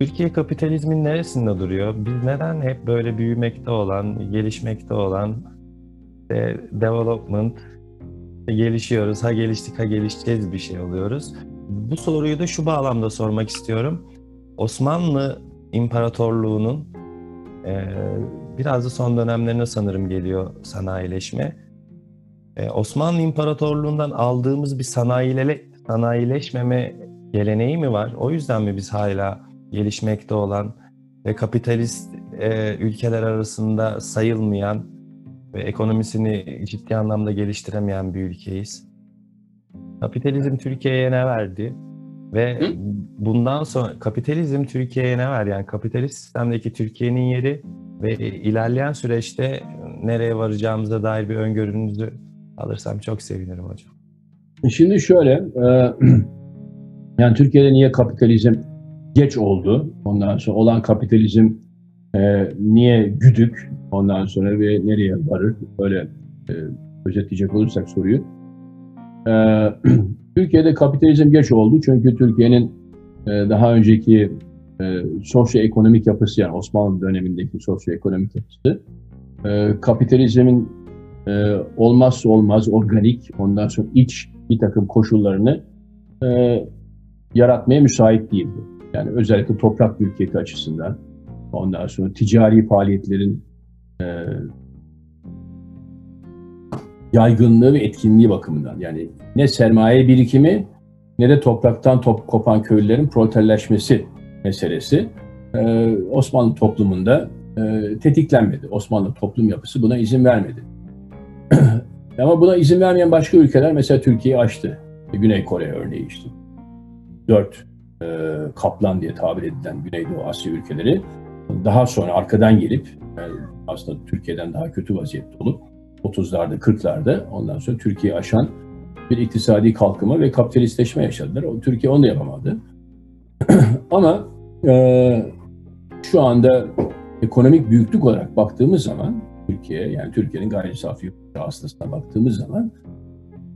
Türkiye kapitalizmin neresinde duruyor? Biz neden hep böyle büyümekte olan, gelişmekte olan işte development, gelişiyoruz, ha geliştik ha gelişeceğiz bir şey oluyoruz. Bu soruyu da şu bağlamda sormak istiyorum. Osmanlı İmparatorluğu'nun e, biraz da son dönemlerine sanırım geliyor sanayileşme. E, Osmanlı İmparatorluğu'ndan aldığımız bir sanayilele, sanayileşmeme geleneği mi var? O yüzden mi biz hala gelişmekte olan ve kapitalist e, ülkeler arasında sayılmayan ve ekonomisini ciddi anlamda geliştiremeyen bir ülkeyiz? Kapitalizm Türkiye'ye ne verdi? Ve Hı? bundan sonra kapitalizm Türkiye'ye ne ver? Yani kapitalist sistemdeki Türkiye'nin yeri ve ilerleyen süreçte nereye varacağımıza dair bir öngörünüzü alırsam çok sevinirim hocam. Şimdi şöyle, e, yani Türkiye'de niye kapitalizm geç oldu? Ondan sonra olan kapitalizm e, niye güdük? Ondan sonra ve nereye varır? Böyle e, özetleyecek olursak soruyu. E, Türkiye'de kapitalizm geç oldu çünkü Türkiye'nin e, daha önceki e, sosyoekonomik yapısı yani Osmanlı dönemindeki sosyoekonomik yapısı e, kapitalizmin e, olmazsa olmaz organik ondan sonra iç bir takım koşullarını e, yaratmaya müsait değildi. Yani özellikle toprak mülkiyeti açısından ondan sonra ticari faaliyetlerin e, yaygınlığı ve etkinliği bakımından. Yani ne sermaye birikimi ne de topraktan top kopan köylülerin proleterleşmesi meselesi e, Osmanlı toplumunda e, tetiklenmedi. Osmanlı toplum yapısı buna izin vermedi. Ama buna izin vermeyen başka ülkeler mesela Türkiye'yi açtı. Güney Kore örneği işte. Dört e, kaplan diye tabir edilen Güneydoğu Asya ülkeleri daha sonra arkadan gelip aslında Türkiye'den daha kötü vaziyette olup 30'larda 40'larda ondan sonra Türkiye'yi aşan bir iktisadi kalkınma ve kapitalistleşme yaşadılar. O, Türkiye onu yapamadı. Ama e, şu anda ekonomik büyüklük olarak baktığımız zaman Türkiye yani Türkiye'nin gayri safi hasılasına baktığımız zaman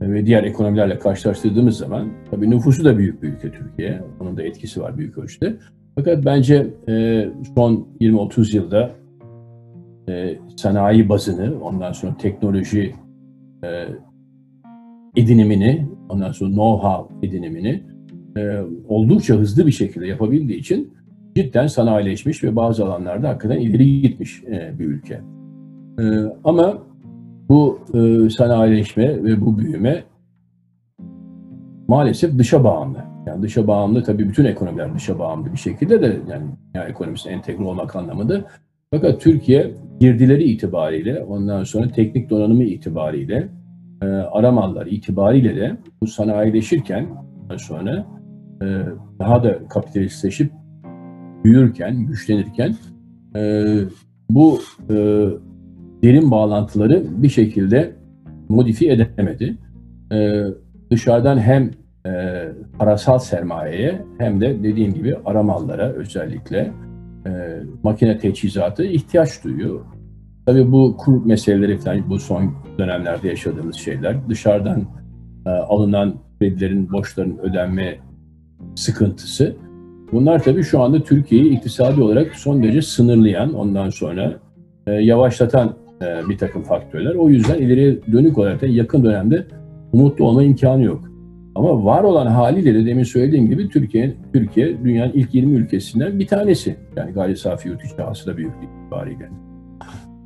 ve diğer ekonomilerle karşılaştırdığımız zaman tabii nüfusu da büyük bir ülke Türkiye. Onun da etkisi var büyük ölçüde. Fakat bence e, son 20-30 yılda e, sanayi bazını, ondan sonra teknoloji e, edinimini, ondan sonra know-how edinimini oldukça hızlı bir şekilde yapabildiği için cidden sanayileşmiş ve bazı alanlarda hakikaten ileri gitmiş bir ülke. Ama bu sanayileşme ve bu büyüme maalesef dışa bağımlı. Yani dışa bağımlı tabii bütün ekonomiler dışa bağımlı bir şekilde de yani dünya ekonomisine entegre olmak anlamında. Fakat Türkiye girdileri itibariyle ondan sonra teknik donanımı itibariyle e, aramallar itibariyle de bu sanayileşirken sonra e, daha da kapitalistleşip büyürken, güçlenirken e, bu e, derin bağlantıları bir şekilde modifiye edemedi. E, dışarıdan hem e, parasal sermayeye hem de dediğim gibi aramallara özellikle e, makine teçhizatı ihtiyaç duyuyor. Tabii bu kur meseleleri falan bu son dönemlerde yaşadığımız şeyler dışarıdan e, alınan kredilerin, borçların ödenme sıkıntısı. Bunlar tabii şu anda Türkiye'yi iktisadi olarak son derece sınırlayan, ondan sonra e, yavaşlatan e, bir takım faktörler. O yüzden ileriye dönük olarak da yakın dönemde umutlu olma imkanı yok. Ama var olan haliyle de demin söylediğim gibi Türkiye Türkiye dünyanın ilk 20 ülkesinden bir tanesi. Yani gayri safi yurt içi hasıla büyüklüğü itibariyle.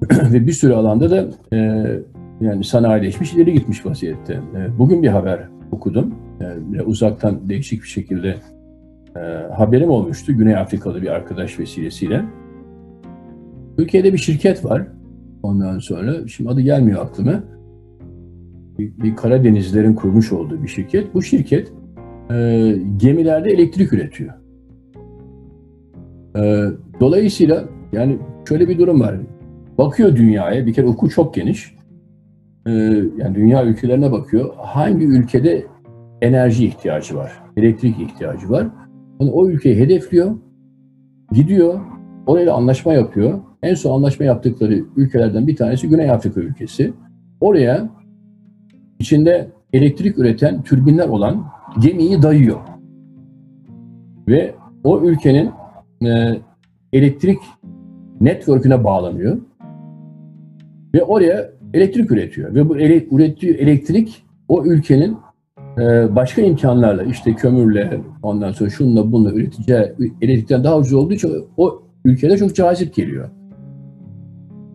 Ve bir sürü alanda da e, yani sanayileşmiş, ileri gitmiş vaziyette. E, bugün bir haber okudum. E, uzaktan değişik bir şekilde e, haberim olmuştu. Güney Afrikalı bir arkadaş vesilesiyle. Türkiye'de bir şirket var. Ondan sonra, şimdi adı gelmiyor aklıma. Bir, Karadenizlerin kurmuş olduğu bir şirket. Bu şirket e, gemilerde elektrik üretiyor. E, dolayısıyla yani şöyle bir durum var. Bakıyor dünyaya, bir kere oku çok geniş. E, yani dünya ülkelerine bakıyor. Hangi ülkede enerji ihtiyacı var, elektrik ihtiyacı var. Yani o ülkeyi hedefliyor, gidiyor, orayla anlaşma yapıyor. En son anlaşma yaptıkları ülkelerden bir tanesi Güney Afrika ülkesi. Oraya içinde elektrik üreten türbinler olan gemiyi dayıyor. Ve o ülkenin e, elektrik network'üne bağlanıyor. Ve oraya elektrik üretiyor. Ve bu ele, ürettiği elektrik o ülkenin e, başka imkanlarla işte kömürle ondan sonra şunla bununla üreteceği elektrikten daha ucuz olduğu için o ülkede çok cazip geliyor.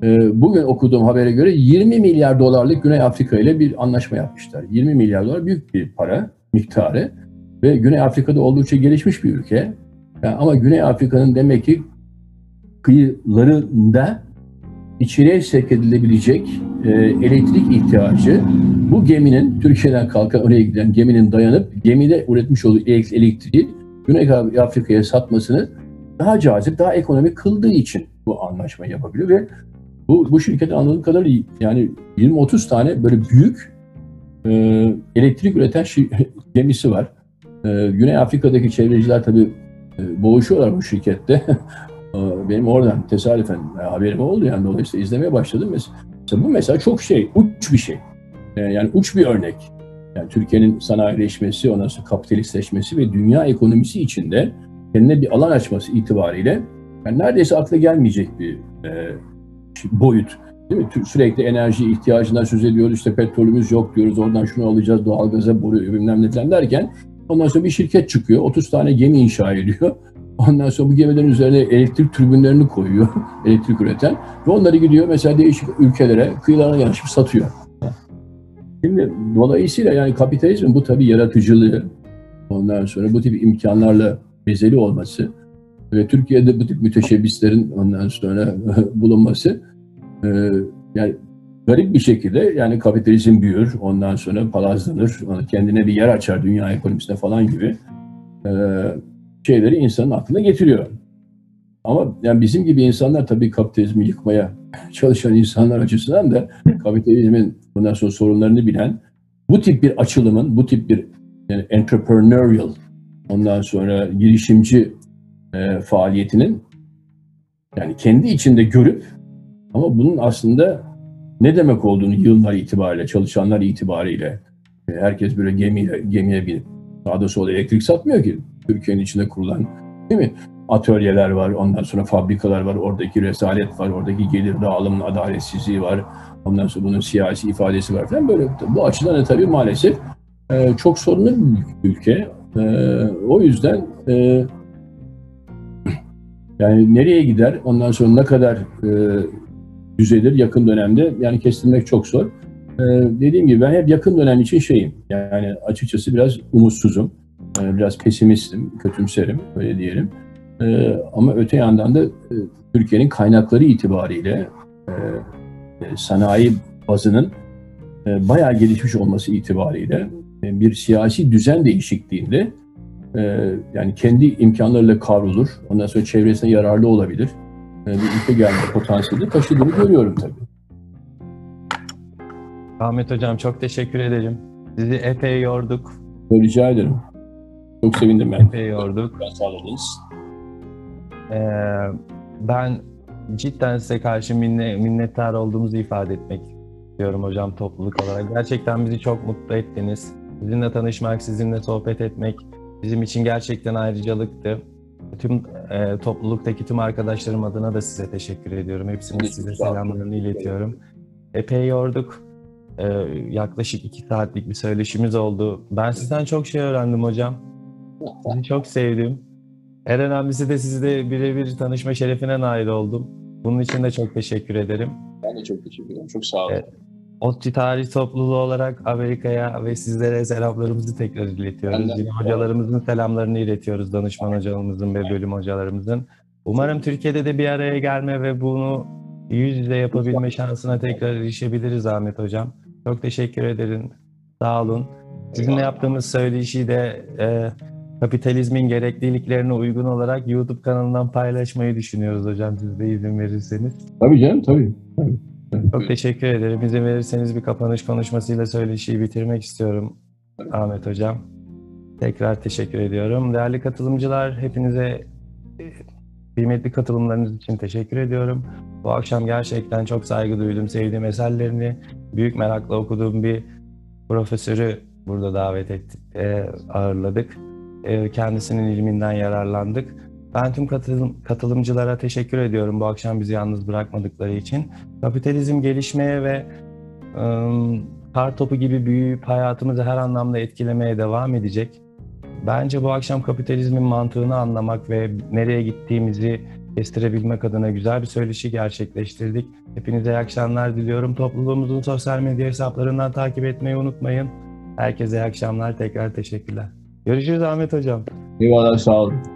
E, bugün okuduğum habere göre 20 milyar dolarlık Güney Afrika ile bir anlaşma yapmışlar. 20 milyar dolar büyük bir para miktarı ve Güney Afrika'da oldukça gelişmiş bir ülke. Yani ama Güney Afrika'nın demek ki kıyılarında içeriye sevk edilebilecek e, elektrik ihtiyacı bu geminin Türkiye'den kalkan oraya giden geminin dayanıp gemide üretmiş olduğu elektriği Güney Afrika'ya satmasını daha cazip, daha ekonomik kıldığı için bu anlaşmayı yapabiliyor ve bu, bu şirket anladığım kadarıyla yani 20-30 tane böyle büyük e, elektrik üreten gemisi var. E, Güney Afrika'daki çevreciler tabii e, boğuşuyorlar bu şirkette. E, benim oradan tesadüfen haberim oldu yani dolayısıyla izlemeye başladım. Mesela, bu mesela çok şey, uç bir şey. E, yani uç bir örnek. Yani Türkiye'nin sanayileşmesi, ondan sonra kapitalistleşmesi ve dünya ekonomisi içinde kendine bir alan açması itibariyle yani neredeyse akla gelmeyecek bir e, boyut. Değil mi? Sürekli enerji ihtiyacından söz ediyoruz. İşte petrolümüz yok diyoruz. Oradan şunu alacağız. Doğalgaza boru bilmem ne derken ondan sonra bir şirket çıkıyor. 30 tane gemi inşa ediyor. Ondan sonra bu gemilerin üzerine elektrik türbinlerini koyuyor. elektrik üreten. Ve onları gidiyor mesela değişik ülkelere kıyılarına yanaşıp satıyor. Şimdi dolayısıyla yani kapitalizmin bu tabii yaratıcılığı, ondan sonra bu tip imkanlarla bezeli olması ve Türkiye'de bu tip müteşebbislerin ondan sonra bulunması e, yani garip bir şekilde yani kapitalizm büyür, ondan sonra palazlanır, kendine bir yer açar dünya ekonomisine falan gibi e, şeyleri insanın aklına getiriyor. Ama yani bizim gibi insanlar tabii kapitalizmi yıkmaya çalışan insanlar açısından da kapitalizmin bundan sonra sorunlarını bilen bu tip bir açılımın, bu tip bir yani entrepreneurial ondan sonra girişimci e, faaliyetinin yani kendi içinde görüp ama bunun aslında ne demek olduğunu yıllar itibariyle, çalışanlar itibariyle e, herkes böyle gemiye, gemiye binip sağda solda elektrik satmıyor ki. Türkiye'nin içinde kurulan değil mi? Atölyeler var, ondan sonra fabrikalar var, oradaki resalet var, oradaki gelir dağılımının adaletsizliği var. Ondan sonra bunun siyasi ifadesi var falan böyle. Bu açıdan da tabii maalesef e, çok sorunlu bir ülke. E, o yüzden e, yani nereye gider, ondan sonra ne kadar e, düzelir yakın dönemde yani kestirmek çok zor. Ee, dediğim gibi ben hep yakın dönem için şeyim. Yani açıkçası biraz umutsuzum. Ee, biraz pesimistim, kötümserim öyle diyelim. Ee, ama öte yandan da e, Türkiye'nin kaynakları itibariyle e, e, sanayi bazının e, bayağı gelişmiş olması itibariyle e, bir siyasi düzen değişikliğinde e, yani kendi imkanlarıyla kavrulur. Ondan sonra çevresine yararlı olabilir e, bir ülke gelme potansiyeli taşıdığını görüyorum tabii. Ahmet Hocam çok teşekkür ederim. Sizi epey yorduk. Rica ederim. Çok sevindim ben. Epey yorduk. Ben sağladınız. Ee, ben cidden size karşı minne, minnettar olduğumuzu ifade etmek istiyorum hocam topluluk olarak. Gerçekten bizi çok mutlu ettiniz. Sizinle tanışmak, sizinle sohbet etmek bizim için gerçekten ayrıcalıktı. Tüm e, topluluktaki tüm arkadaşlarım adına da size teşekkür ediyorum. Hepsinin size selamlarını iletiyorum. Epey yorduk. E, yaklaşık iki saatlik bir söyleşimiz oldu. Ben sizden çok şey öğrendim hocam. Sizi çok sevdim. En önemlisi de sizle birebir tanışma şerefine nail oldum. Bunun için de çok teşekkür ederim. Ben de çok teşekkür ederim. Çok sağ olun. Evet. ODTÜ Tarih Topluluğu olarak Amerika'ya ve sizlere selamlarımızı tekrar iletiyoruz. Yine hocalarımızın selamlarını iletiyoruz, danışman hocalarımızın ve bölüm hocalarımızın. Umarım Türkiye'de de bir araya gelme ve bunu yüz yüze yapabilme şansına tekrar erişebiliriz Ahmet Hocam. Çok teşekkür ederim. Sağ olun. Sizinle yaptığımız söyleşiyi de e, kapitalizmin gerekliliklerine uygun olarak YouTube kanalından paylaşmayı düşünüyoruz hocam siz de izin verirseniz. Tabii canım tabii. tabii. Çok teşekkür ederim. İzin verirseniz bir kapanış konuşmasıyla söyleşiyi bitirmek istiyorum Ahmet Hocam. Tekrar teşekkür ediyorum. Değerli katılımcılar hepinize e, kıymetli katılımlarınız için teşekkür ediyorum. Bu akşam gerçekten çok saygı duydum. Sevdiğim eserlerini büyük merakla okuduğum bir profesörü burada davet ettik, e, ağırladık. E, kendisinin ilminden yararlandık. Ben tüm katılım, katılımcılara teşekkür ediyorum bu akşam bizi yalnız bırakmadıkları için. Kapitalizm gelişmeye ve ım, kar topu gibi büyüyüp hayatımızı her anlamda etkilemeye devam edecek. Bence bu akşam kapitalizmin mantığını anlamak ve nereye gittiğimizi kestirebilmek adına güzel bir söyleşi gerçekleştirdik. Hepinize iyi akşamlar diliyorum. Topluluğumuzun sosyal medya hesaplarından takip etmeyi unutmayın. Herkese iyi akşamlar. Tekrar teşekkürler. Görüşürüz Ahmet Hocam. Eyvallah sağ olun.